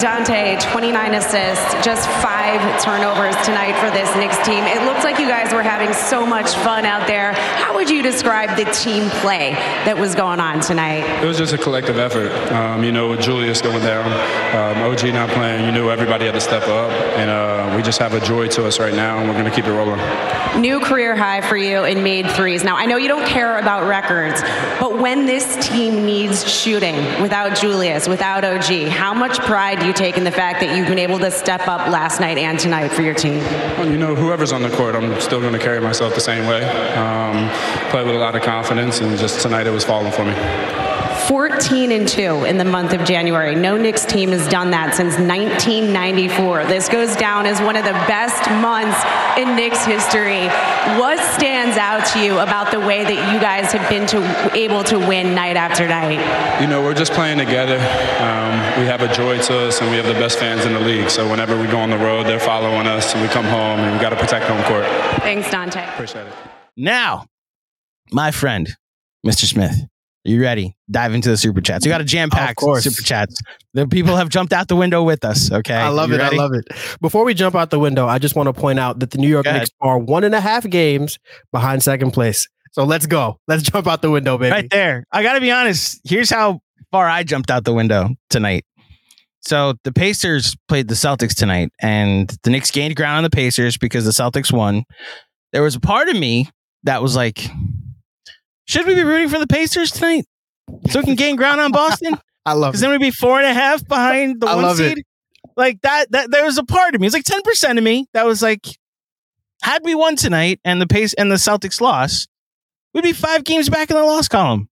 Donte, 29 assists, just five turnovers tonight for this Knicks team. It looks like you guys were having so much fun out there. How would you describe the team play that was going on tonight? It was just a collective effort. Um, you know, with Julius going down, um, OG not playing, you knew everybody had to step up, and uh, we just have a joy to us right now, and we're going to keep it rolling. New career high for you in made threes. Now, I know you don't care about records, but when this team needs shooting without Julius, without OG, how much pride do you take in the fact that you've been able to step up last night and tonight for your team? Well, you know, whoever's on the court, I'm still going to carry myself the same way. Um, play with a lot of confidence, and just tonight it was falling for me. 14 and 2 in the month of January. No Knicks team has done that since 1994. This goes down as one of the best months in Knicks history. What stands out to you about the way that you guys have been to, able to win night after night? You know, we're just playing together. Um, we have a joy to us, and we have the best fans in the league. So whenever we go on the road, they're following us, and we come home, and we got to protect home court. Thanks, Donte. Appreciate it. Now, my friend, Mr. Smith, are you ready? Dive into the super chats. We got a jam packed course. super chats. The people have jumped out the window with us. Okay. I love You it. ready? I love it. Before we jump out the window, I just want to point out that the New York Knicks are one and a half games behind second place. So let's go. Let's jump out the window, baby. Right there. I got to be honest. Here's how far I jumped out the window tonight. So the Pacers played the Celtics tonight, and the Knicks gained ground on the Pacers because the Celtics won. There was a part of me that was like, should we be rooting for the Pacers tonight so we can gain ground on Boston? I love Because it. then we'd be four and a half behind the I one love it. seed. Like that, that there was a part of me. It's like ten percent of me that was like, had we won tonight and the pace and the Celtics lost, we'd be five games back in the loss column.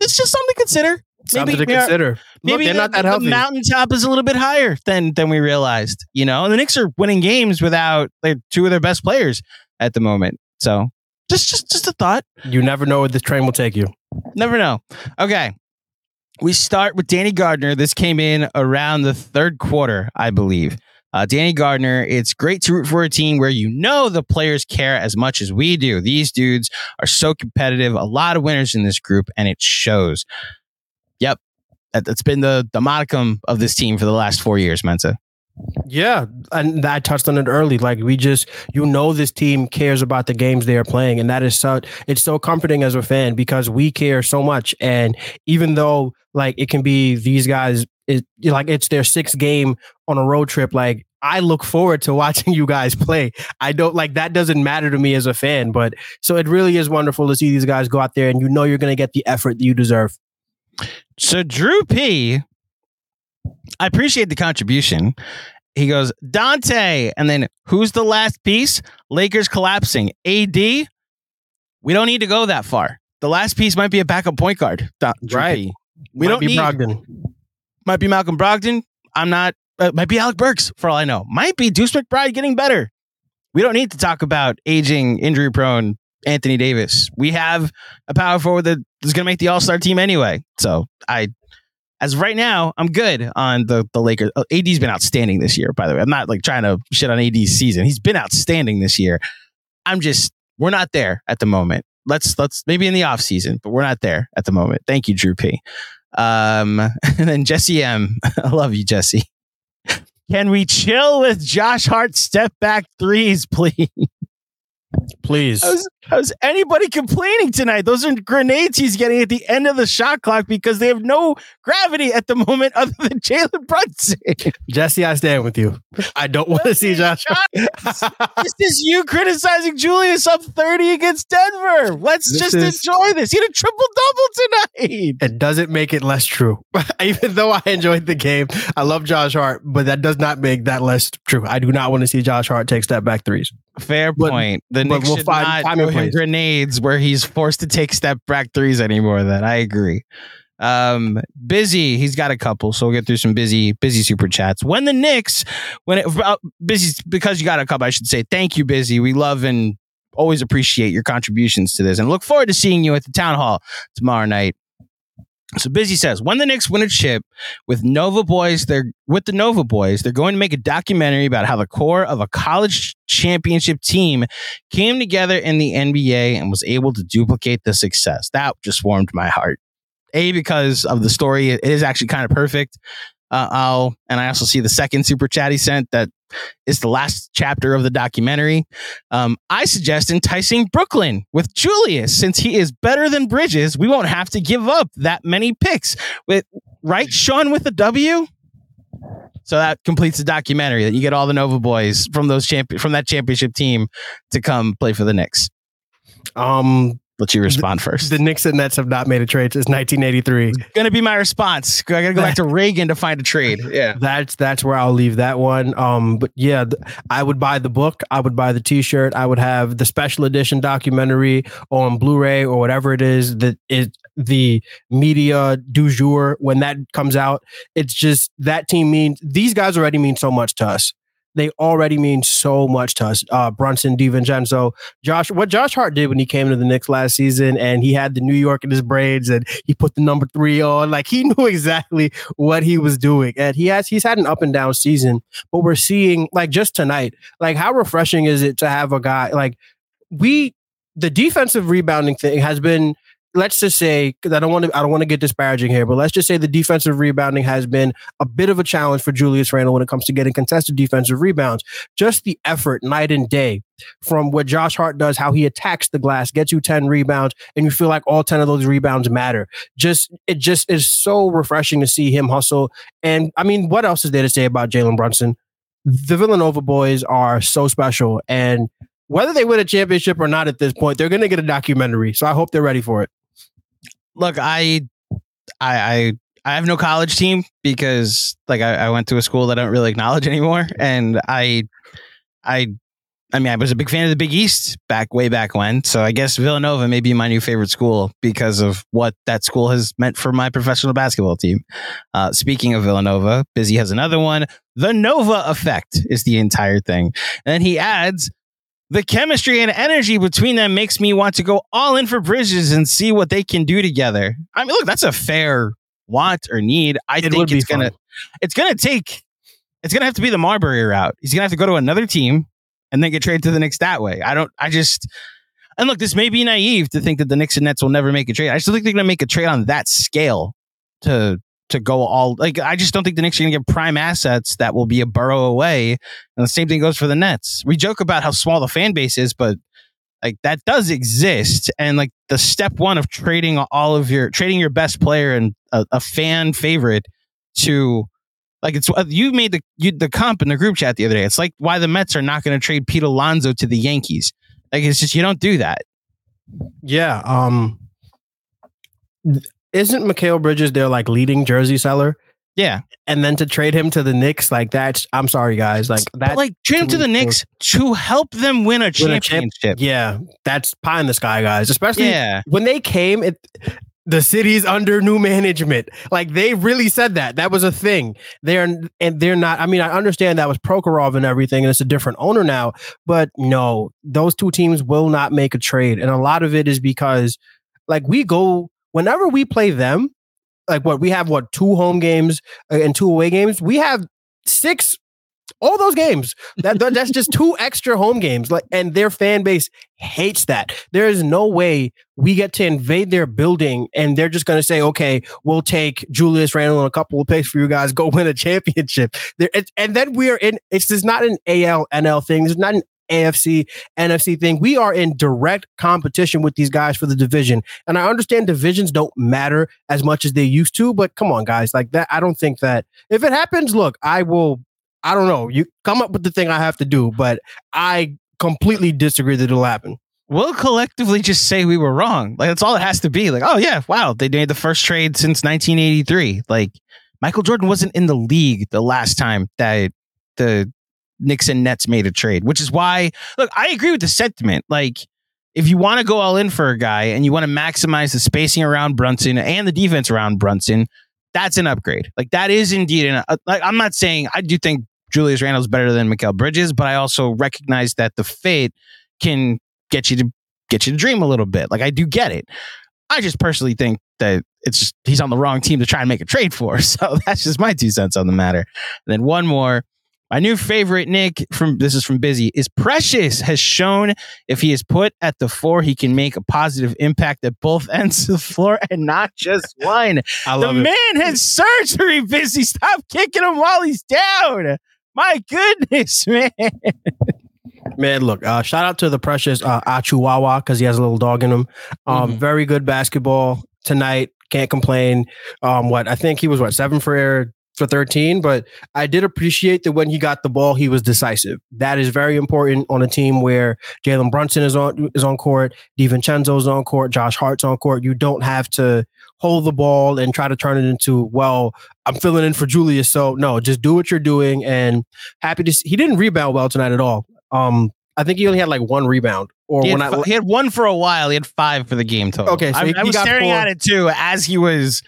It's just something to consider. Something to we are- consider. Look, Maybe they're not that the healthy. mountaintop is a little bit higher than than we realized. You know, and the Knicks are winning games without like two of their best players at the moment. So just just just a thought. You never know where this train will take you. Never know. Okay. We start with Danny Gardner. This came in around the third quarter, I believe. Uh, Danny Gardner, it's great to root for a team where you know the players care as much as we do. These dudes are so competitive, a lot of winners in this group, and it shows. Yep. That, that's been the, the modicum of this team for the last four years, Mensa. Yeah, and I touched on it early. Like we just, you know, this team cares about the games they are playing, and that is so. It's so comforting as a fan because we care so much. And even though, like, it can be these guys, it like it's their sixth game on a road trip. Like I look forward to watching you guys play. I don't like that. Doesn't matter to me as a fan, but so it really is wonderful to see these guys go out there, and you know you're going to get the effort that you deserve. So Drew P, I appreciate the contribution. He goes, Donte, and then who's the last piece? Lakers collapsing. AD. We don't need to go that far. The last piece might be a backup point guard. Da- Right. We Might don't be need. Brogdon. Might be Malcolm Brogdon. I'm not. Uh, might be Alec Burks for all I know. Might be Deuce McBride getting better. We don't need to talk about aging, injury prone Anthony Davis. We have a power forward that is going to make the All Star team anyway. So I, as right now, I'm good on the the Lakers. Uh, AD's been outstanding this year. By the way, I'm not like trying to shit on AD's season. He's been outstanding this year. I'm just we're not there at the moment. Let's let's maybe in the off season, but we're not there at the moment. Thank you, Drew P. Um, and then Jesse M. I love you, Jesse. Can we chill with Josh Hart step back threes, please? Please. How's, how's anybody complaining tonight? Those are grenades he's getting at the end of the shot clock because they have no gravity at the moment other than Jalen Brunson. Jesse, I stand with you. I don't want to see Josh. this is you criticizing Julius up 30 against Denver. Let's This just is- enjoy this. He had a triple double tonight. It doesn't make it less true. Even though I enjoyed the game, I love Josh Hart, but that does not make that less true. I do not want to see Josh Hart take step back threes. Fair But- point. The but Knicks we'll should find not time throw him grenades where he's forced to take step back threes anymore. Then I agree. Um, busy. He's got a couple, so we'll get through some busy, busy super chats. When the Knicks, when it uh, busy because you got a couple, I should say thank you, busy. We love and always appreciate your contributions to this, and look forward to seeing you at the town hall tomorrow night. So busy says when the Knicks win a chip with Nova Boys, they're with the Nova Boys, they're going to make a documentary about how the core of a college championship team came together in the NBA and was able to duplicate the success. That just warmed my heart. A because of the story, it is actually kind of perfect. Uh, I'll and I also see the second super chat he sent that is the last chapter of the documentary. Um, I suggest enticing Brooklyn with Julius since he is better than Bridges. We won't have to give up that many picks. With right, Sean with the W. So that completes the documentary that you get all the Nova boys from those champion from that championship team to come play for the Knicks. Um, Let you respond first. the Knicks and Nets have not made a trade since 1983. Gonna be my response. I gotta go back to Reagan to find a trade. Yeah. That's that's where I'll leave that one. Um, but yeah, th- I would buy the book. I would buy the T-shirt. I would have the special edition documentary on Blu-ray or whatever it is that is the media du jour when that comes out. It's just that team means these guys already mean so much to us. They already mean so much to us. Uh, Brunson, DiVincenzo, Josh. What Josh Hart did when he came to the Knicks last season, and he had the New York in his braids, and he put the number three on. Like he knew exactly what he was doing, and he has he's had an up and down season. But we're seeing like just tonight, like how refreshing is it to have a guy like we the defensive rebounding thing has been let's just say because I don't want to I don't want to get disparaging here, but let's just say the defensive rebounding has been a bit of a challenge for Julius Randle when it comes to getting contested defensive rebounds. Just the effort night and day from what Josh Hart does, how he attacks the glass, gets you 10 rebounds, and you feel like all 10 of those rebounds matter. Just it just is so refreshing to see him hustle. And I mean, what else is there to say about Jalen Brunson? The Villanova boys are so special. And whether they win a championship or not at this point, they're going to get a documentary. So I hope they're ready for it. Look, I I I I have no college team because like I, I went to a school that I don't really acknowledge anymore. And I I I mean I was a big fan of the Big East back way back when. So I guess Villanova may be my new favorite school because of what that school has meant for my professional basketball team. Uh, speaking of Villanova, Busy has another one. The Nova effect is the entire thing. And then he adds the chemistry and energy between them makes me want to go all in for Bridges and see what they can do together. I mean, look, that's a fair want or need. I It think it's gonna fun. it's gonna take it's gonna have to be the Marbury route. He's gonna have to go to another team and then get traded to the Knicks that way. I don't I just and look, this may be naive to think that the Knicks and Nets will never make a trade. I still think they're gonna make a trade on that scale to to go all like I just don't think the Knicks are gonna get prime assets that will be a borough away. And the same thing goes for the Nets. We joke about how small the fan base is, but like that does exist. And like the step one of trading all of your trading your best player and a, a fan favorite to like it's uh, you made the you, the comp in the group chat the other day. It's like why the Mets are not going to trade Pete Alonso to the Yankees. Like it's just you don't do that. Yeah. Um isn't Mikal Bridges their like leading jersey seller? Yeah, And then to trade him to the Knicks, like that's I'm sorry guys. Like that like trade him to the Knicks to help them win a Win a championship. yeah, that's pie in the sky, guys. Especially yeah. when they came, it the city's under new management. Like they really said that. That was a thing. They're and they're not. I mean, I understand that was Prokhorov and everything, and it's a different owner now. But no, those two teams will not make a trade, and a lot of it is because, like, we go whenever we play them. Like what we have, what two home games uh, and two away games. We have six, all those games. That, that- that's just two extra home games. Like, and their fan base hates that. There is no way we get to invade their building and they're just going to say, okay, we'll take Julius Randle and a couple of picks for you guys, go win a championship. There, it, and then we are in, it's just not an AL, NL thing. It's not an AFC, NFC thing. We are in direct competition with these guys for the division. And I understand divisions don't matter as much as they used to, but come on, guys. Like that, I don't think that if it happens, look, I will, I don't know, you come up with the thing I have to do, but I completely disagree that it'll happen we'll collectively just say we were wrong. Like that's all it has to be. Like, oh yeah, wow, they made the first trade since 1983. Like Michael Jordan wasn't in the league the last time that the And Nets made a trade, which is why look, I agree with the sentiment. Like if you want to go all in for a guy and you want to maximize the spacing around Brunson and the defense around Brunson, that's an upgrade. Like that is indeed an uh, like I'm not saying I do think Julius Randle's better than Mikal Bridges, but I also recognize that the fit can get you to get you to dream a little bit. Like I do get it. I just personally think that it's just, he's on the wrong team to try and make a trade for. So that's just my two cents on the matter. And then one more. My new favorite Nick from this is from Busy is Precious has shown if he is put at the four, he can make a positive impact at both ends of the floor and not just one. I the it. man has surgery, Busy. Stop kicking him while he's down. My goodness, man. Man, look, uh, shout out to the precious uh, Achuwawa because he has a little dog in him. Um, Mhm. Very good basketball tonight. Can't complain. Um, what I think he was what seven for air for 13, but I did appreciate that when he got the ball, he was decisive. That is very important on a team where Jalen Brunson is on is on court, DiVincenzo is on court, Josh Hart's on court. You don't have to hold the ball and try to turn it into, well, I'm filling in for Julius. So no, just do what you're doing. And happy to see he didn't rebound well tonight at all. Um, I think he only had like one rebound. Or He when had, I he had one for a while. He had five for the game total. Okay, so I, he- I was got staring four. at it too as he was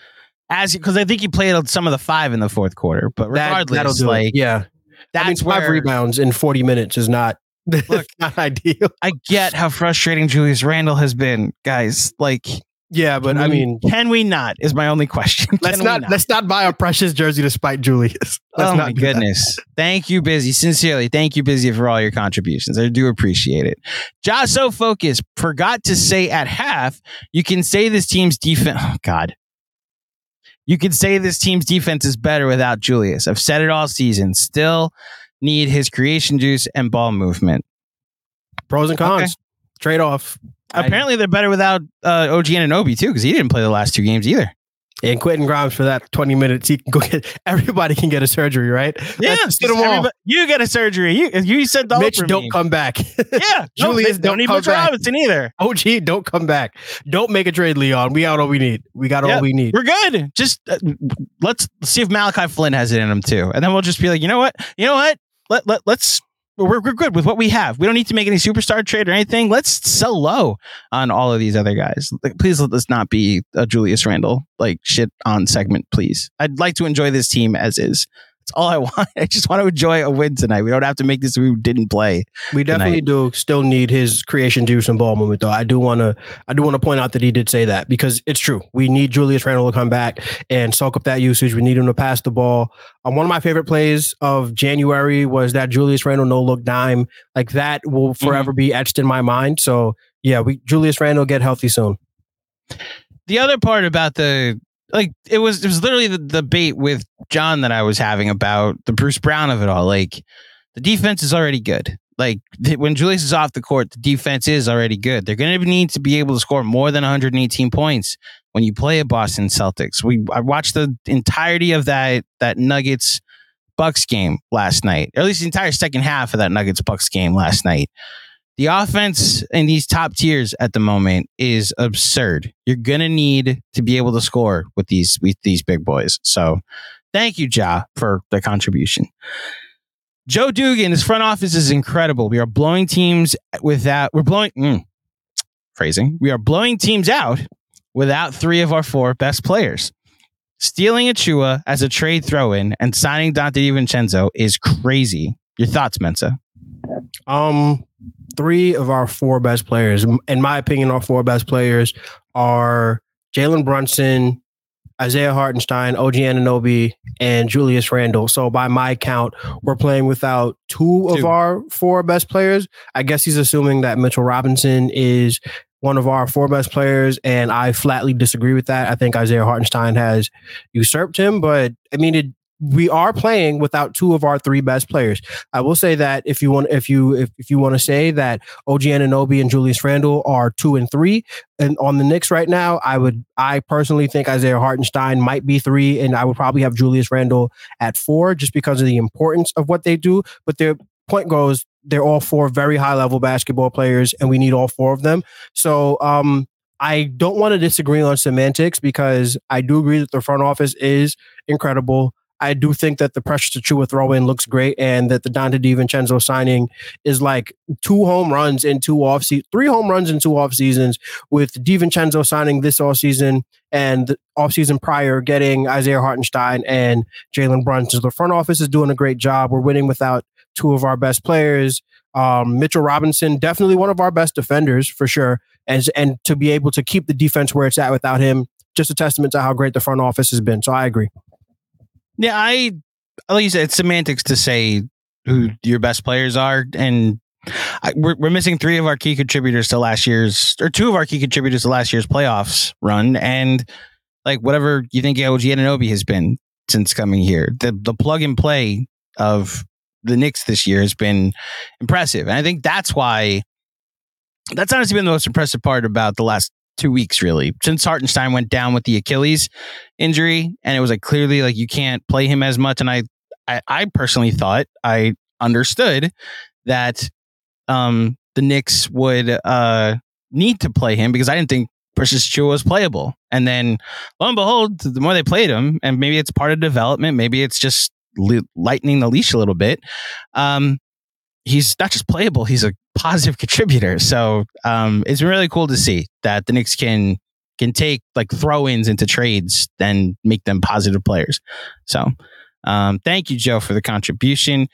as because I think he played some of the five in the fourth quarter. But that, regardless, that'll like it. Yeah. that's I mean, five where rebounds in 40 minutes is not, Look. not ideal. I get how frustrating Julius Randle has been, guys. Like, Yeah, but can I mean, can we not? Is my only question. let's we not, let's not buy a precious jersey to spite Julius. Let's oh not my do that. goodness. Thank you, Busy. Sincerely, thank you, Busy, for all your contributions. I do appreciate it. Josh so focused, forgot to say at half, you can say this team's defense. Oh, God. You can say this team's defense is better without Julius. I've said it all season. Still need his creation juice and ball movement. Pros and cons. Okay. Trade off. Apparently, they're better without uh, OG Anunoby, too, because he didn't play the last two games either. And Quentin Grimes for that 20 minutes, he can go get everybody can get a surgery, right? Yeah, Let's get them all. you get a surgery. You, you said the Mitch, don't me. come back. Yeah, Julius, no, don't don't need come back. Robinson either. OG, don't come back. Don't make a trade, Leon. We got all we need. We got all we need. We're good. Just uh, let's see if Malachi Flynn has it in him too, and then we'll just be like, you know what, you know what, let let let's. We're, we're good with what we have. We don't need to make any superstar trade or anything. Let's sell low on all of these other guys. Like, please let this not be a Julius Randle like shit on segment. Please, I'd like to enjoy this team as is. That's all I want. I just want to enjoy a win tonight. We don't have to make this who didn't play. We definitely do still need his creation juice and ball movement, though. I do want to, I do want to point out that he did say that because it's true. We need Julius Randle to come back and soak up that usage. We need him to pass the ball. Um, one of my favorite plays of January was that Julius Randle no look dime. Like that will forever be etched in my mind. So yeah, we Julius Randle get healthy soon. the other part about the like it was it was literally the debate with John that I was having about the Bruce Brown of it all. Like the defense is already good. Like when Julius is off the court, the defense is already good. They're going to need to be able to score more than 118 points when you play a Boston Celtics. We I watched the entirety of that that Nuggets Bucks game last night, or at least the entire second half of that Nuggets Bucks game last night. The offense in these top tiers at the moment is absurd. You're gonna need to be able to score with these with these big boys. So, thank you, Ja, for the contribution. Joe Dugan, his front office is incredible. We are blowing teams without we're blowing mm, phrasing. We are blowing teams out without three of our four best players. Stealing Achiuwa as a trade throw-in and signing Donte DiVincenzo is crazy. Your thoughts, Mensa? Um, three of our four best players, in my opinion, our four best players are Jalen Brunson, Isaiah Hartenstein, OG Anunoby, and Julius Randle. So by my count, we're playing without two, of Two. our four best players. I guess he's assuming that Mitchell Robinson is one of our four best players, and I flatly disagree with that. I think Isaiah Hartenstein has usurped him, but I mean it. We are playing without two of our three best players. I will say that if you want, if you if, if you want to say that OG Anunoby and Julius Randle are two and three, and on the Knicks right now, I would I personally think Isaiah Hartenstein might be three, and I would probably have Julius Randle at four just because of the importance of what they do. But their point goes, they're all four very high level basketball players, and we need all four of them. So um, I don't want to disagree on semantics because I do agree that the front office is incredible. I do think that the Precious Achiuwa throw in looks great and that the Donte DiVincenzo signing is like two home runs in two off seasons, three home runs in two off seasons with DiVincenzo signing this off season and the off season prior getting Isaiah Hartenstein and Jalen Brunson. The front office is doing a great job. We're winning without two of our best players. Um, Mitchell Robinson, definitely one of our best defenders for sure. And, and to be able to keep the defense where it's at without him, just a testament to how great the front office has been. So I agree. Yeah, I like you said, it's semantics to say who your best players are, and I, we're we're missing three of our key contributors to last year's, or two of our key contributors to last year's playoffs run, and like whatever you think OG Anunoby has been since coming here, the the plug and play of the Knicks this year has been impressive, and I think that's why. That's honestly been the most impressive part about the last two weeks really since Hartenstein went down with the Achilles injury, and it was like clearly like you can't play him as much. And I, I, I personally thought I understood that um, the Knicks would uh, need to play him because I didn't think Precious Achiuwa was playable. And then lo and behold, the more they played him, and maybe it's part of development, maybe it's just lightening the leash a little bit. Um, he's not just playable; he's a positive contributor. So um, it's really cool to see that the Knicks can can take like throw-ins into trades and make them positive players. So um, thank you, Joe, for the contribution.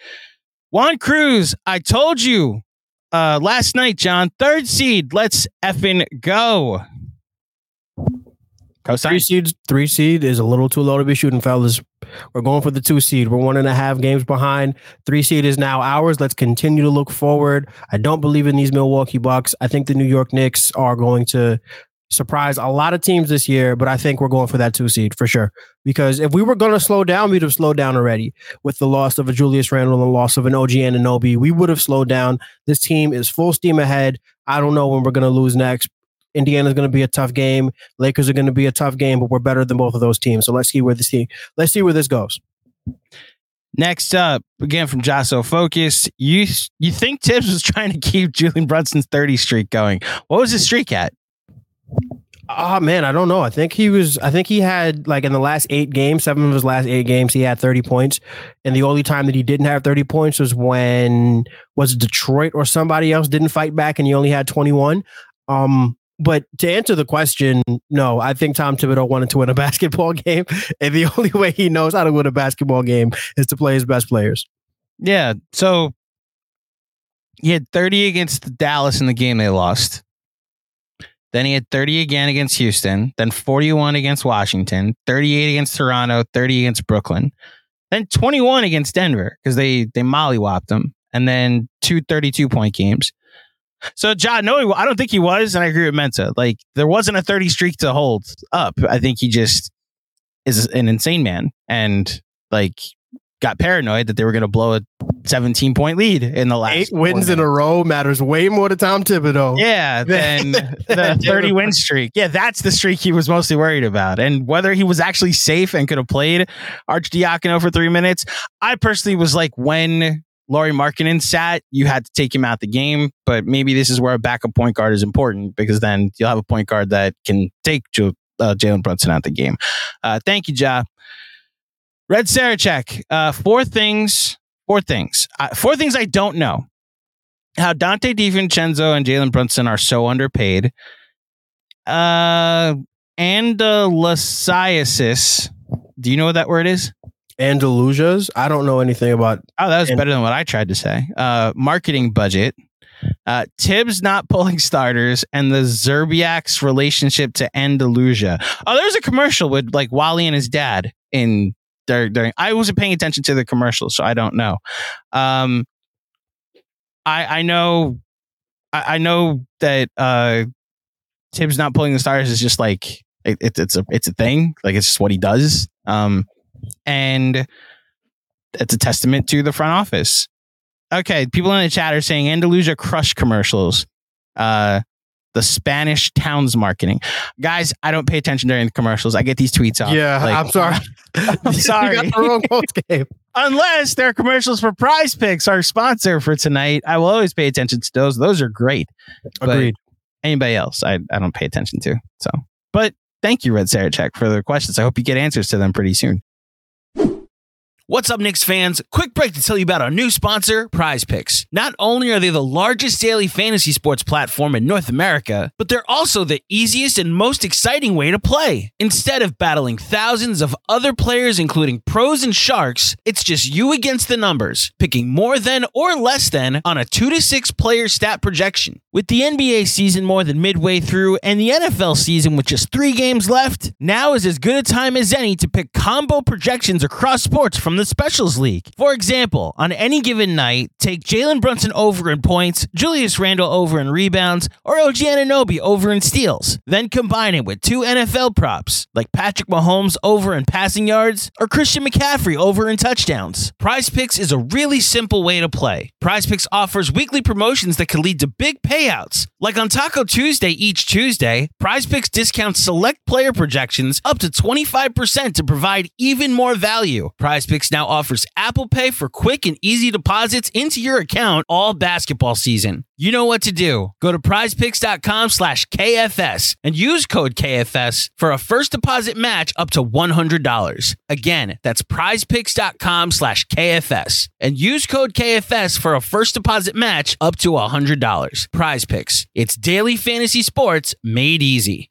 Juan Cruz, I told you uh, last night, John, third seed. Let's effing go. Co-sign. Three seeds, three seed is a little too low to be shooting, fellas. We're going for the two seed. We're one and a half games behind. Three seed is now ours. Let's continue to look forward. I don't believe in these Milwaukee Bucks. I think the New York Knicks are going to surprise a lot of teams this year, but I think we're going for that two seed for sure. Because if we were going to slow down, we'd have slowed down already with the loss of a Julius Randle and the loss of an OG Anunoby. We would have slowed down. This team is full steam ahead. I don't know when we're going to lose next, Indiana's going to be a tough game. Lakers are going to be a tough game, but we're better than both of those teams. So let's see where this team. Let's see where this goes. Next up, again from Jasso Focus, you you think Thibs was trying to keep Jalen Brunson's 30 streak going? What was his streak at? Oh man, I don't know. I think he was. I think he had like in the last eight games, seven of his last eight games, he had thirty points. And the only time that he didn't have thirty points was when was Detroit or somebody else didn't fight back, and he only had twenty one. Um, but to answer the question, no, I think Tom Thibodeau wanted to win a basketball game. And the only way he knows how to win a basketball game is to play his best players. Yeah. So he had 30 against Dallas in the game they lost. Then he had 30 again against Houston, then 41 against Washington, 38 against Toronto, 30 against Brooklyn, then 21 against Denver because they they mollywopped them, and then two 32 point games. So John, no, I don't think he was, and I agree with Mensa. Like there wasn't a 30 streak to hold up. I think he just is an insane man and like got paranoid that they were going to blow a 17 point lead in the last eight wins in a row matters way more to Tom Thibodeau. Yeah, than the 30 win streak. Yeah, that's the streak he was mostly worried about. And whether he was actually safe and could have played Arcidiacono for three minutes, I personally was like, when Lauri Markkanen sat, you had to take him out the game. But maybe this is where a backup point guard is important because then you'll have a point guard that can take uh, Jalen Brunson out the game. Uh, thank you, Ja. Red Sarachek, uh, four things, four things, four things I don't know. How Donte DiVincenzo and Jalen Brunson are so underpaid. Uh, and uh. Do you know what that word is? Andalusias. I don't know anything about. Oh, that was and- better than what I tried to say. Uh, marketing budget. Uh, Thibs not pulling starters and the Zerbiak's relationship to Andalusia. Oh, there's a commercial with like Wally and his dad in there. During I wasn't paying attention to the commercial, so I don't know. Um, I I know I, I know that uh, Thibs not pulling the stars is just like it, it, it's a it's a thing. Like it's just what he does. Um, and it's a testament to the front office. Okay, people in the chat are saying Andalusia crush commercials. Uh, the Spanish towns marketing. Guys, I don't pay attention during the commercials. I get these tweets off. Yeah, Like, I'm sorry. I'm Sorry. you got the wrong game. Unless they're commercials for Prize Picks, our sponsor for tonight. I will always pay attention to those. Those are great. But Agreed. Anybody else, I, I don't pay attention to. So, but thank you, Red Sarachek, for the questions. I hope you get answers to them pretty soon. What's up, Knicks fans? Quick break to tell you about our new sponsor, Prize Picks. Not only are they the largest daily fantasy sports platform in North America, but they're also the easiest and most exciting way to play. Instead of battling thousands of other players, including pros and sharks, it's just you against the numbers, picking more than or less than on a two to six player stat projection. With the NBA season more than midway through and the NFL season with just three games left, now is as good a time as any to pick combo projections across sports from the Specials League. For example, on any given night, take Jalen Brunson over in points, Julius Randle over in rebounds, or OG Anunoby over in steals. Then combine it with two NFL props, like Patrick Mahomes over in passing yards, or Christian McCaffrey over in touchdowns. Prize Picks is a really simple way to play. Prize Picks offers weekly promotions that can lead to big payouts. Like on Taco Tuesday each Tuesday, Prize Picks discounts select player projections up to 25% to provide even more value. Prize Picks now offers Apple Pay for quick and easy deposits into your account all basketball season. You know what to do. Go to prizepicks.com slash KFS and use code KFS for a first deposit match up to $100. Again, that's prizepicks.com slash KFS and use code KFS for a first deposit match up to $100. Prize Picks. It's daily fantasy sports made easy.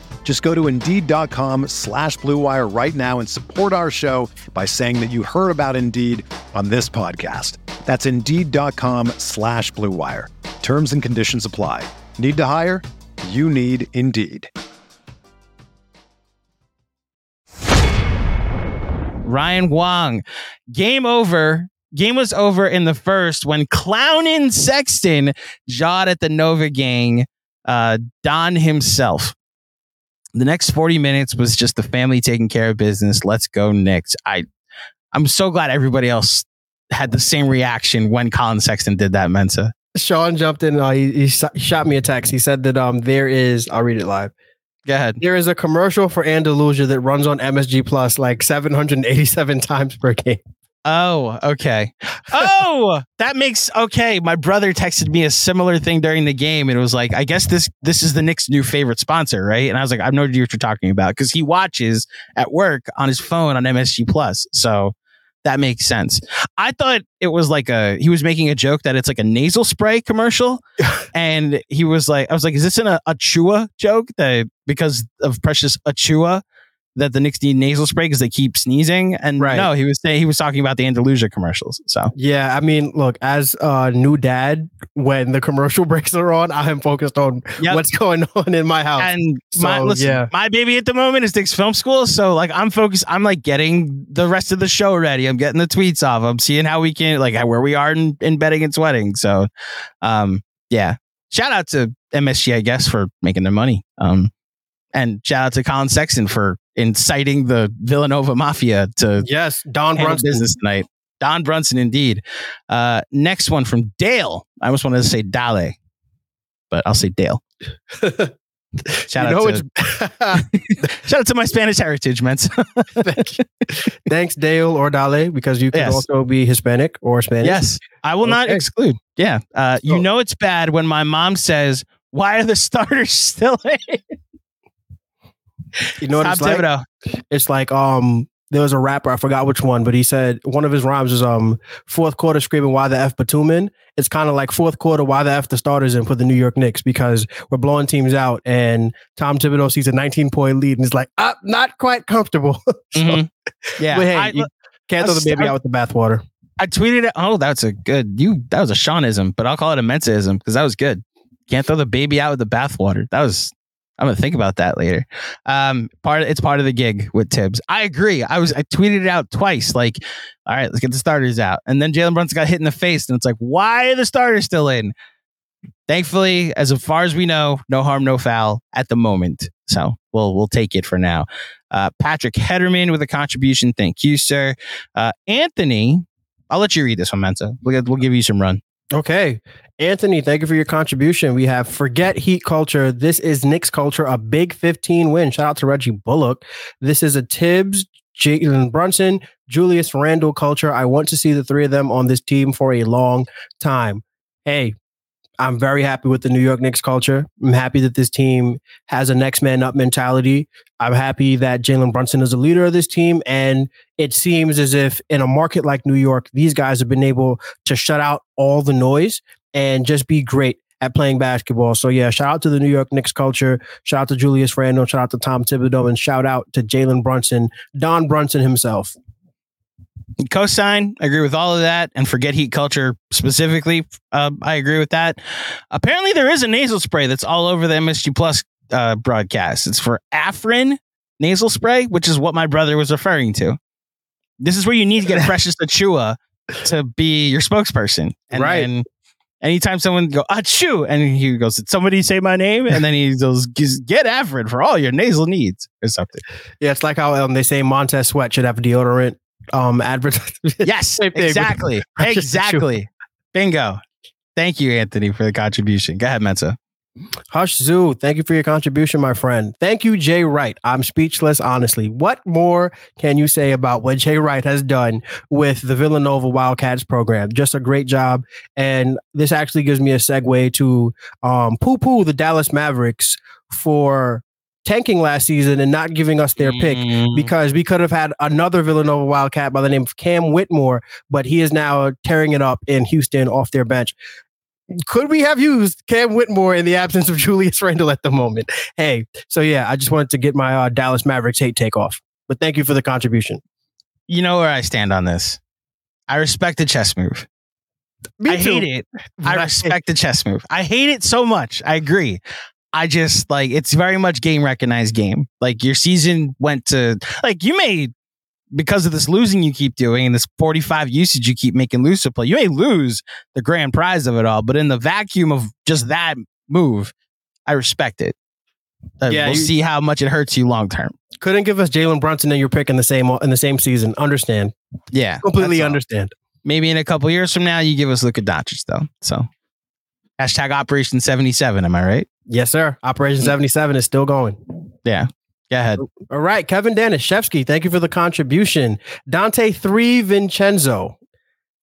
Just go to Indeed.com slash BlueWire right now and support our show by saying that you heard about Indeed on this podcast. That's Indeed.com slash BlueWire. Terms and conditions apply. Need to hire? You need Indeed. Ryan Wong. Game over. Game was over in the first when Clown Clownin Sexton jawed at the Nova gang, uh, Don himself. The next 40 minutes was just the family taking care of business. Let's go, Knicks. I, I'm so glad everybody else had the same reaction when Collin Sexton did that, Mensa. Sean jumped in. Uh, he, he shot me a text. He said that um there is. I'll read it live. Go ahead. There is a commercial for Andalusia that runs on MSG Plus like 787 times per game. Oh, okay. Oh, that makes okay. My brother texted me a similar thing during the game, and it was like, I guess this this is the Knicks' new favorite sponsor, right? And I was like, I've no idea what you're talking about because he watches at work on his phone on MSG Plus, so that makes sense. I thought it was like a he was making a joke that it's like a nasal spray commercial, and he was like, I was like, is this an Achua joke that because of Precious Achiuwa? That the Knicks need nasal spray because they keep sneezing. And Right. no, he was saying he was talking about the Andalusia commercials. So Yeah, I mean, look, as a new dad, when the commercial breaks are on, I am focused on Yep. what's going on in my house. and my listen, yeah. my baby at the moment is Knicks Film School. So like I'm focused. I'm like getting the rest of the show ready. I'm getting the tweets off. I'm seeing how we can like where we are in, in betting and sweating. So um yeah. Shout out to MSG, I guess, for making their money. Um and shout out to Collin Sexton for inciting the Villanova Mafia to yes, Don Brunson. business tonight. Don Brunson, indeed. Uh, next one from Dale. I almost wanted to say Dale, but I'll say Dale. Shout out to shout out to my Spanish heritage, man. Thanks, Dale or Dale, because you can Yes. also be Hispanic or Spanish. yes, I will not exclude. Yeah, uh, you know it's bad when my mom says Why are the starters still in? You know what Tom it's like? It's like um there was a rapper, I forgot which one, but he said one of his rhymes is um fourth quarter screaming why the F Batuman. It's kind of like fourth quarter, why the F the starters in for the New York Knicks because we're blowing teams out and Tom Thibodeau sees a 19 point lead and he's like, ah, not quite comfortable. So- Mhm. Yeah. but hey, I, you can't throw the baby out with the bathwater. I tweeted it. Oh, that's a good you that was a Seanism, but I'll call it a Mensaism because that was good. Can't throw the baby out with the bathwater. That was I'm gonna think about that later. Um, part it's part of the gig with Thibs. I agree. I was I tweeted it out twice. Like, all right, let's get the starters out, and then Jalen Brunson got hit in the face, and it's like, why are the starters still in? Thankfully, as far as we know, no harm, no foul at the moment. So we'll we'll take it for now. Uh, Patrick Hederman with a contribution. Thank you, sir. Uh, Anthony, I'll let you read this one, Mensa. We'll, we'll give you some run. Okay. Anthony, thank you for your contribution. We have Forget Heat Culture. This is Knicks Culture, a big 15 win. Shout out to Reggie Bullock. This is a Thibs, Jalen Brunson, Julius Randle culture. I want to see the three of them on this team for a long time. Hey, I'm very happy with the New York Knicks culture. I'm happy that this team has a next man up mentality. I'm happy that Jalen Brunson is a leader of this team. And it seems as if in a market like New York, these guys have been able to shut out all the noise and just be great at playing basketball. So yeah, shout out to the New York Knicks culture. Shout out to Julius Randle. Shout out to Tom Thibodeau, and shout out to Jalen Brunson, Don Brunson himself. Cosign, I agree with all of that. And forget heat culture specifically. Uh, I agree with that. Apparently, there is a nasal spray that's all over the MSG Plus uh, broadcast. It's for Afrin nasal spray, which is what my brother was referring to. This is where you need to get Precious Achiuwa to be your spokesperson. And Right. then anytime someone go, Achoo, and he goes, Did somebody say my name? And then he goes, Get Afrin for all your nasal needs or something. Yeah, it's like how um, they say Montez Sweat should have a deodorant um advertisement. Yes, Same thing, but exactly. Exactly. Bingo. Thank you, Anthony, for the contribution. Go ahead, Mensa. Hush Zoo, thank you for your contribution, my friend. Thank you, Jay Wright. I'm speechless, honestly. What more can you say about what Jay Wright has done with the Villanova Wildcats program? Just a great job. And this actually gives me a segue to um, poo poo the Dallas Mavericks for tanking last season and not giving us their pick Mm, because we could have had another Villanova Wildcat by the name of Cam Whitmore, but he is now tearing it up in Houston off their bench. Could we have used Cam Whitmore in the absence of Julius Randle at the moment? Hey, so yeah, I just wanted to get my uh, Dallas Mavericks hate take off. But thank you for the contribution. you know where I stand on this. I respect the chess move. Me I hate it. I respect the chess move. I hate it so much. I agree. I just like it's very much game recognized game. Like your season went to like you may because of this losing you keep doing and this 45 usage you keep making to play, you may lose the grand prize of it all. But in the vacuum of just that move, I respect it. Uh, Yeah, we'll you- see how much it hurts you long term. Couldn't give us Jalen Brunson and your pick in the same in the same season. Understand? Yeah, Completely that's all. understand. Maybe in a couple years from now, you give us Luka Doncic though. So hashtag Operation 77. Am I right? Yes, sir. Operation 77 is still going. Yeah. Go ahead. All right, Kevin Danishevsky, thank you for the contribution. Dante three Vincenzo.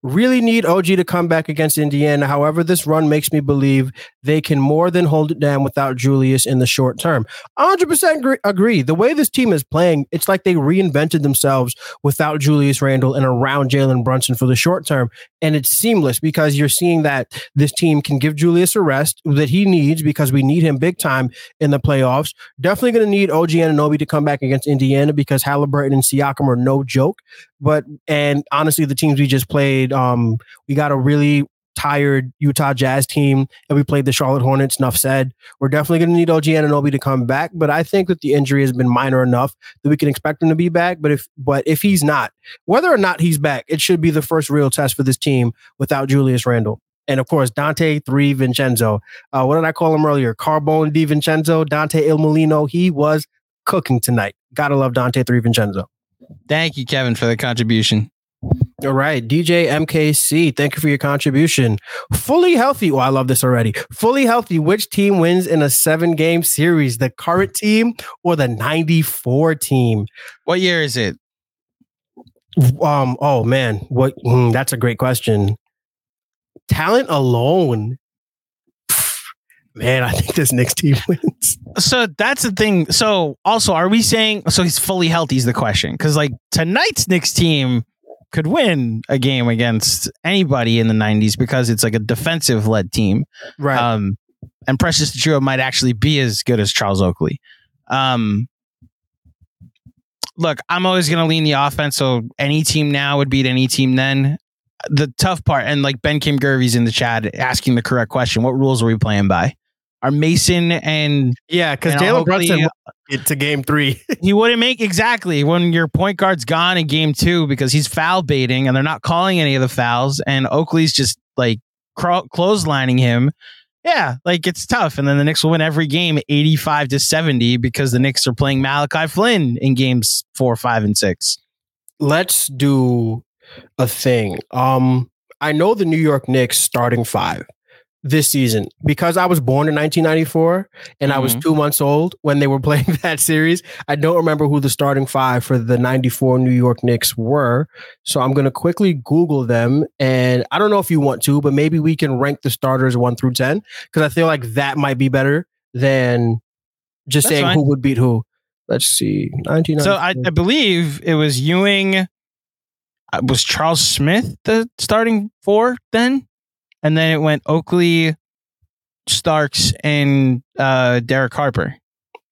Really need OG to come back against Indiana. However, this run makes me believe they can more than hold it down without Julius in the short term. 100% agree-. The way this team is playing, it's like they reinvented themselves without Julius Randle and around Jalen Brunson for the short term. And it's seamless because you're seeing that this team can give Julius a rest that he needs because we need him big time in the playoffs. Definitely going to need OG Anunoby to come back against Indiana because Halliburton and Siakam are no joke. But and honestly, the teams we just played, um, we got a really tired Utah Jazz team, and we played the Charlotte Hornets. Enough said. We're definitely going to need OG Anunoby to come back, but I think that the injury has been minor enough that we can expect him to be back. But if but if he's not, whether or not he's back, it should be the first real test for this team without Julius Randle. And of course, Dante Three Vincenzo. Uh, what did I call him earlier? Carbone Di Vincenzo, Dante Il Molino. He was cooking tonight. Gotta love Dante Three Vincenzo. Thank you, Kevin, for the contribution. All right, DJ MKC, thank you for your contribution. Fully healthy. Oh, I love this already. Fully healthy. Which team wins in a seven game series? The current team or the 94 team? What year is it? Um, oh man, what hmm, that's a great question. Talent alone. Man, I think this Knicks team wins. So that's the thing. So also, are we saying so he's fully healthy? Is the question because like tonight's Knicks team could win a game against anybody in the '90s because it's like a defensive led team, Right. um, and Precious Achiuwa might actually be as good as Charles Oakley. Um, look, I'm always going to lean the offense. So any team now would beat any team then. The tough part, and like Ben Kim Gervey's in the chat asking the correct question: What rules are we playing by? Are Mason and yeah, because and Jalen Brunson won it to game three. he wouldn't make exactly when your point guard's gone in game two because he's foul baiting and they're not calling any of the fouls and Oakley's just like cro- clotheslining him. Yeah, like it's tough. And then the Knicks will win every game 85 to 70 because the Knicks are playing Malachi Flynn in games four, five, and six. Let's do a thing. Um, I know the New York Knicks starting five this season because I was born in 1994 and I was Mhm. two months old when they were playing that series. I don't remember who the starting five for the 94 New York Knicks were. So I'm going to quickly Google them. And I don't know if you want to, but maybe we can rank the starters one through 10 because I feel like that might be better than just That's saying fine. who would beat who. Let's see. 1994. So I, I believe it was Ewing. uh, Was Charles Smith the starting four then? And then it went Oakley, Starks, and uh, Derek Harper.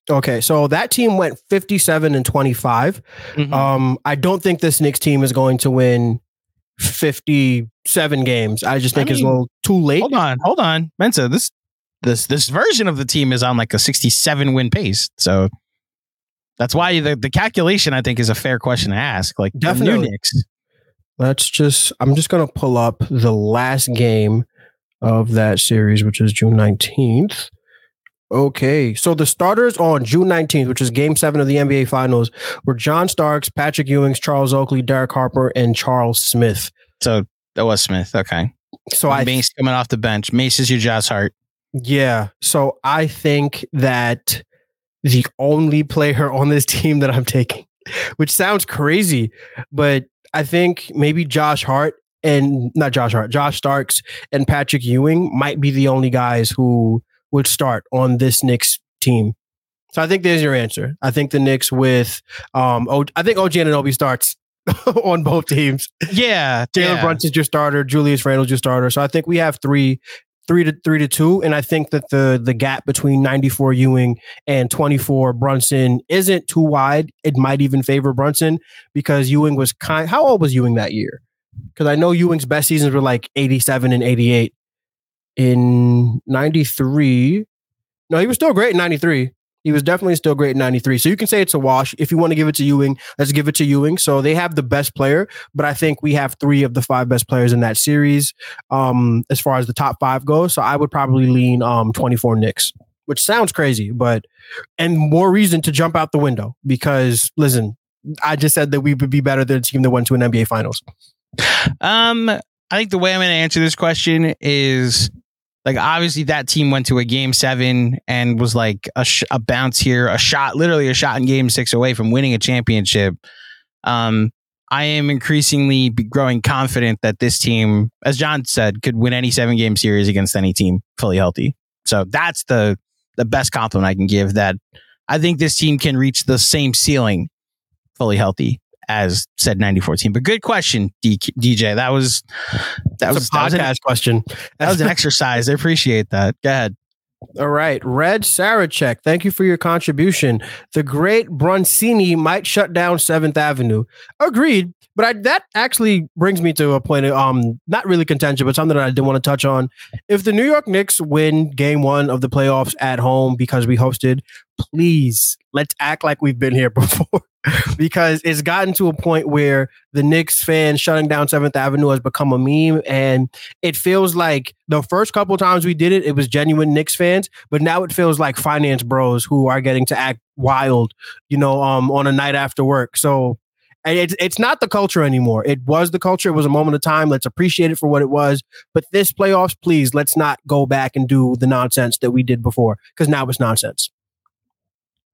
Okay, so that team went 57 and 25. Mhm. Um, I don't think this Knicks team is going to win 57 games. I just I think it's a little too late. hold on, hold on, Mensa. This this this version of the team is on like a sixty-seven win pace. So that's why the the calculation I think is a fair question to ask. Like Definitely. new Knicks. Let's just, I'm just going to pull up the last game of that series, which is June 19th. Okay, so the starters on June 19th, which is game seven of the NBA Finals, were John Starks, Patrick Ewings, Charles Oakley, Derek Harper, and Charles Smith. So that was Smith. Okay. So I Mace coming off the bench. Mace is your Josh Hart. Yeah. So I think that the only player on this team that I'm taking, which sounds crazy, but I think maybe Josh Hart and not Josh Hart, Josh Starks and Patrick Ewing might be the only guys who would start on this Knicks team. So I think there's your answer. I think the Knicks with um o- I think OG Anunoby starts on both teams. Yeah. Jalen yeah. Brunson's your starter. Julius Randle's your starter. So I think we have three, three to three to two, and I think that the the gap between 94 Ewing and 24 Brunson isn't too wide. It might even favor Brunson because Ewing was kind. How old was Ewing that year? Because I know Ewing's best seasons were like 87 and 88. In 93, no, he was still great in 93. He was definitely still great in 93. So you can say it's a wash. If you want to give it to Ewing, let's give it to Ewing. So they have the best player but I think we have three of the five best players in that series um, as far as the top five goes. So I would probably lean um, 24 Knicks, which sounds crazy, but and more reason to jump out the window because listen, I just said that we would be better than a team that went to an NBA Finals. Um, I think the way I'm going to answer this question is like obviously that team went to a game seven and was like a, sh- a bounce here, a shot, literally a shot in game six away from winning a championship. Um, I am increasingly growing confident that this team, as John said, could win any seven game series against any team fully healthy. So that's the the best compliment I can give. That I think this team can reach the same ceiling fully healthy as said 94 team. But good question, DJ. That was that was a that was, an, podcast question. that was an exercise. I appreciate that. Go ahead. All right. Red Sarachek, thank you for your contribution. The great Broncini might shut down 7th Avenue. Agreed. But I, that actually brings me to a point of um, not really contention, but something that I did want to touch on. If the New York Knicks win game one of the playoffs at home because we hosted, please let's act like we've been here before. because it's gotten to a point where the Knicks fans shutting down 7th Avenue has become a meme. And it feels like the first couple times we did it, it was genuine Knicks fans, but now it feels like finance bros who are getting to act wild, you know, um, on a night after work. So and it's it's not the culture anymore. It was the culture. It was a moment of time. Let's appreciate it for what it was. But this playoffs, please, let's not go back and do the nonsense that we did before because now it's nonsense.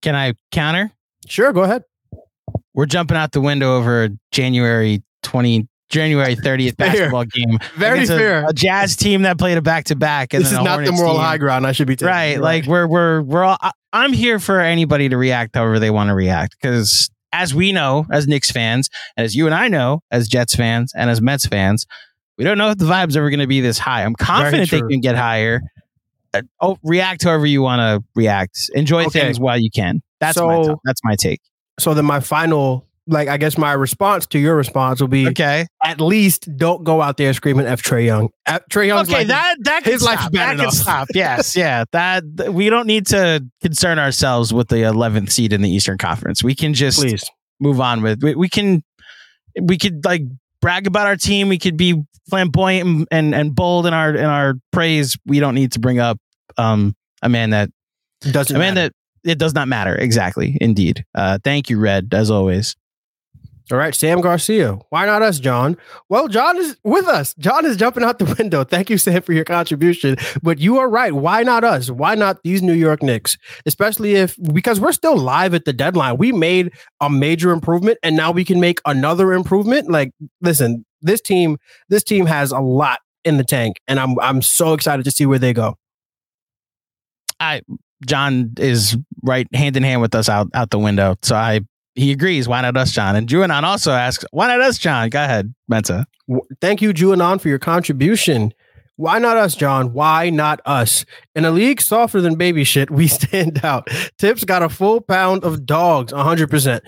Can I counter? Sure, go ahead. We're jumping out the window over January 20, January 30th basketball game. Very a- fair. A, Jazz team that played a back to back, and This is not the moral team. high ground I should be taking. right? Like we're we're we're all. I, I'm here for anybody to react however they want to react because as we know as Knicks fans, and as you and I know as Jets fans and as Mets fans, we don't know if the vibe's ever going to be this high. I'm confident they can get higher. Uh, oh, react however you want to react. Enjoy Okay. things while you can. That's my t- that's my take. So then my final, like I guess my response to your response will be Okay. at least don't go out there screaming F Trae Young. F Trae Young's okay, like, that that can his life's stop. bad that can stop. Yes, yeah. That th- we don't need to concern ourselves with the 11th seed in the Eastern Conference. We can just please. move on with. We, we can we could like brag about our team. We could be flamboyant and, and and bold in our in our praise. We don't need to bring up um a man that Doesn't a man matter. that it does not matter. Exactly. Indeed. Uh, thank you, Red, as always. All right, Sam Garcia. Why not us, John? Well, John is with us. John is jumping out the window. Thank you, Sam, for your contribution. But you are right. Why not us? Why not these New York Knicks? Especially if because we're still live at the deadline. We made a major improvement, and now we can make another improvement. Like, listen, this team, this team has a lot in the tank, and I'm I'm so excited to see where they go. I John is right hand in hand with us out out the window. So I he agrees. Why not us, John? And Juanon also asks, why not us, John? Go ahead, Mensa. Thank you, Juanon, for your contribution. Why not us, John? Why not us? In a league softer than baby shit, we stand out. Thibs got a full pound of dogs, 100%.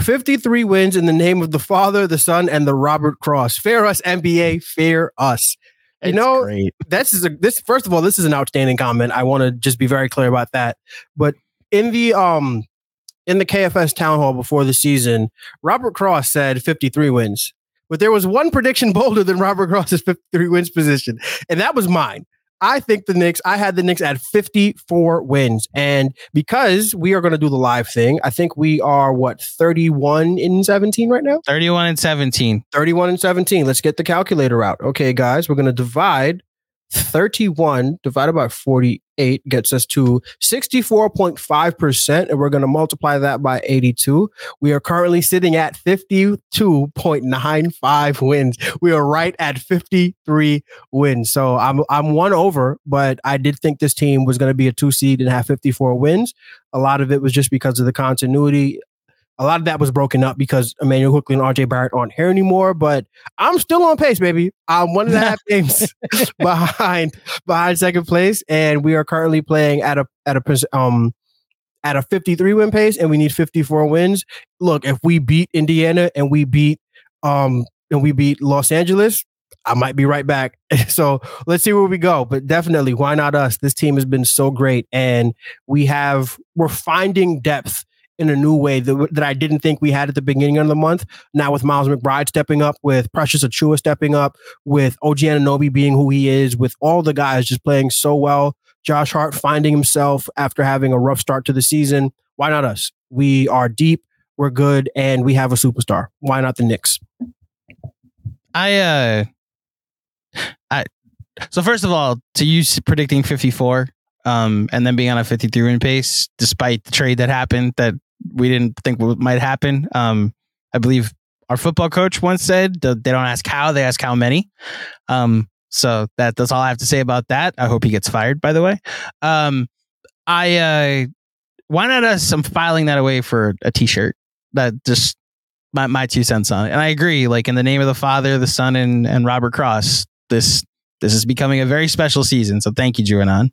53 wins in the name of the Father, the Son, and the Robert Cross. Fair us, NBA. Fair us. You It's know, great. this is a this first of all this is an outstanding comment. I want to just be very clear about that. But in the um in the kfs town hall before the season robert cross said 53 wins. But there was one prediction bolder than robert cross's 53 wins position and that was mine i think the knicks i had the knicks at 54 wins and because we are going to do the live thing i think we are what 31 in 17 right now 31 and 17. 31 and 17. Let's get the calculator out. Okay, guys, we're going to divide 31 divided by 48 gets us to 64.5%. And we're going to multiply that by 82. We are currently sitting at 52.95 wins. We are right at 53 wins. So I'm, I'm one over, but I did think this team was going to be a two seed and have 54 wins. A lot of it was just because of the continuity a lot of that was broken up because Immanuel Quickley and RJ Barrett aren't here anymore. But I'm still on pace, baby. I'm one and a half games behind behind second place, and we are currently playing at a at a um at a 53 win pace, and we need 54 wins. Look, if we beat Indiana and we beat um and we beat Los Angeles. I might be right back. So let's see where we go. But definitely, why not us? This team has been so great. And we have, we're finding depth in a new way that, that I didn't think we had at the beginning of the month. Now with Miles McBride stepping up, with Precious Achiuwa stepping up, with OG Anunoby being who he is, with all the guys just playing so well. Josh Hart finding himself after having a rough start to the season. Why not us? We are deep, we're good, and we have a superstar. Why not the Knicks? I uh I so first of all, to you predicting 54 um and then being on a 53 win pace despite the trade that happened that we didn't think might happen. Um I believe our football coach once said they don't ask how, they ask how many. Um so that that's all I have to say about that. I hope he gets fired by the way. Um I uh why not us I'm filing that away for a t-shirt. That just my, my two cents on it. And I agree, like in the name of the Father, the Son, and, and Robert Cross, this this is becoming a very special season. So thank you, Juanon.